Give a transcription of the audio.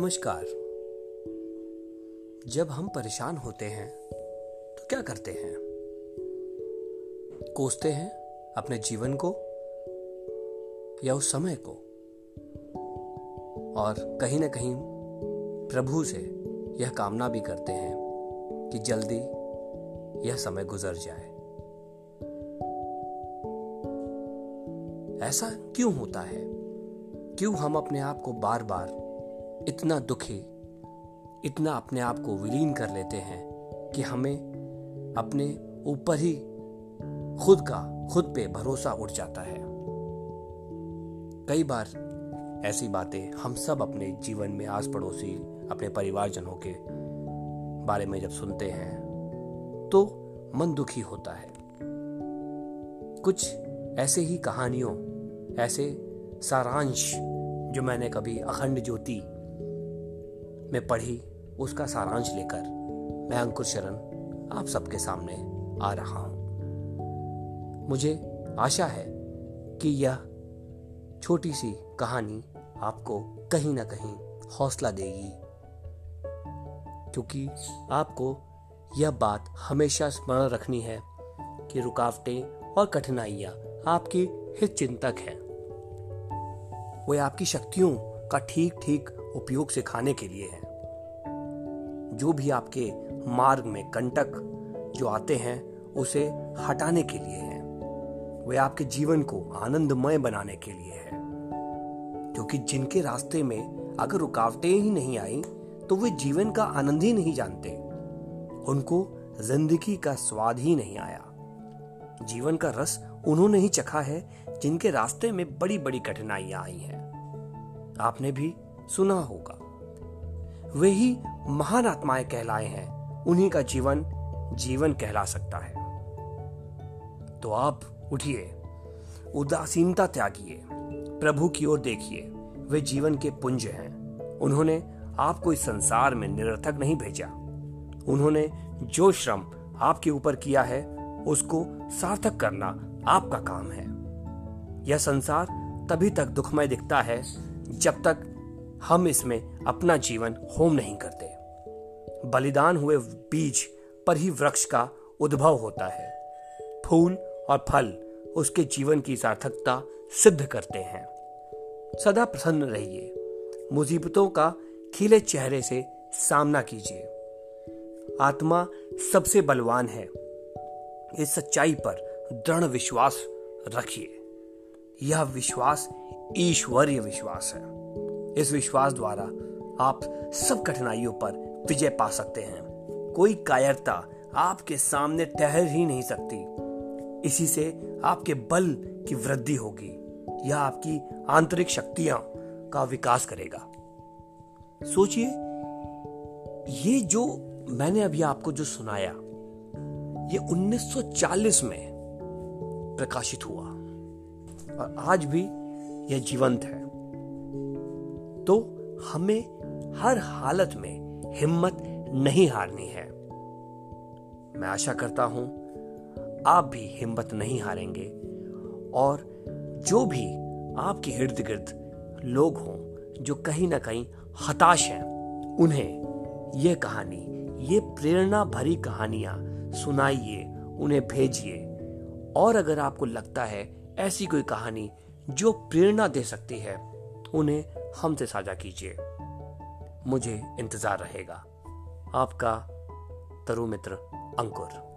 नमस्कार। जब हम परेशान होते हैं तो क्या करते हैं? कोसते हैं अपने जीवन को या उस समय को? और कहीं ना कहीं प्रभु से यह कामना भी करते हैं कि जल्दी यह समय गुजर जाए। ऐसा क्यों होता है? क्यों हम अपने आप को बार बार इतना दुखी, इतना अपने आप को विलीन कर लेते हैं कि हमें अपने ऊपर ही खुद का, खुद पे भरोसा उठ जाता है। कई बार ऐसी बातें हम सब अपने जीवन में आस पड़ोसी अपने परिवारजनों के बारे में जब सुनते हैं तो मन दुखी होता है। कुछ ऐसे ही कहानियों, ऐसे सारांश जो मैंने कभी अखंड ज्योति में पढ़ी, उसका सारांश लेकर मैं अंकुर शरण आप सबके सामने आ रहा हूँ। मुझे आशा है कि यह छोटी सी कहानी आपको कहीं ना कहीं हौसला देगी, क्योंकि आपको यह बात हमेशा स्मरण रखनी है कि रुकावटें और कठिनाइयाँ आपकी हित चिंतक हैं। वो आपकी शक्तियों का ठीक ठीक उपयोग सिखाने के लिए है। जो भी आपके मार्ग में कंटक जो आते हैं, उसे हटाने के लिए है। वे आपके जीवन को आनंदमय बनाने के लिए है। क्योंकि जिनके रास्ते में अगर रुकावटें ही नहीं आई तो वे जीवन का आनंद ही नहीं जानते। उनको ज़िंदगी का स्वाद ही नहीं आया। जीवन का रस उन्होंने ही चखा है, जिनके रास्ते में बड़ी बड़ी कठिनाइयाँ आई हैं। आपने भी सुना होगा। वे ही महान आत्माएँ कहलाए हैं। उन्हीं का जीवन जीवन कहला सकता है। तो आप उठिए, उदासीनता त्यागिए, प्रभु की ओर देखिए। वे जीवन के पुंज हैं। उन्होंने आपको इस संसार में निरर्थक नहीं भेजा। उन्होंने जो श्रम आपके ऊपर किया है, उसको सार्थक करना आपका काम है। यह संसार तभी तक दुखमय दिखता है जब तक हम इसमें अपना जीवन होम नहीं करते। बलिदान हुए बीज पर ही वृक्ष का उद्भव होता है। फूल और फल उसके जीवन की सार्थकता सिद्ध करते हैं। सदा प्रसन्न रहिए। मुसीबतों का खिले चेहरे से सामना कीजिए। आत्मा सबसे बलवान है। इस सच्चाई पर दृढ़ विश्वास रखिए। यह विश्वास ईश्वरीय विश्वास है। इस विश्वास द्वारा आप सब कठिनाइयों पर विजय पा सकते हैं। कोई कायरता आपके सामने ठहर ही नहीं सकती। इसी से आपके बल की वृद्धि होगी। यह आपकी आंतरिक शक्तियाँ का विकास करेगा। सोचिए, ये जो मैंने अभी आपको जो सुनाया, ये 1940 में प्रकाशित हुआ। और आज भी यह जीवंत है। तो हमें हर हालत में हिम्मत नहीं हारनी है। मैं आशा करता हूँ, आप भी हिम्मत नहीं हारेंगे और जो भी आपके इर्द गिर्द लोग हों, जो कहीं ना कहीं हताश हैं, उन्हें यह कहानी, ये प्रेरणा भरी कहानियाँ सुनाइए, उन्हें भेजिए। और अगर आपको लगता है ऐसी कोई कहानी जो प्रेरणा दे सकती है, उन्हें हमसे साझा कीजिए। मुझे इंतज़ार रहेगा। आपका तरु मित्र अंकुर।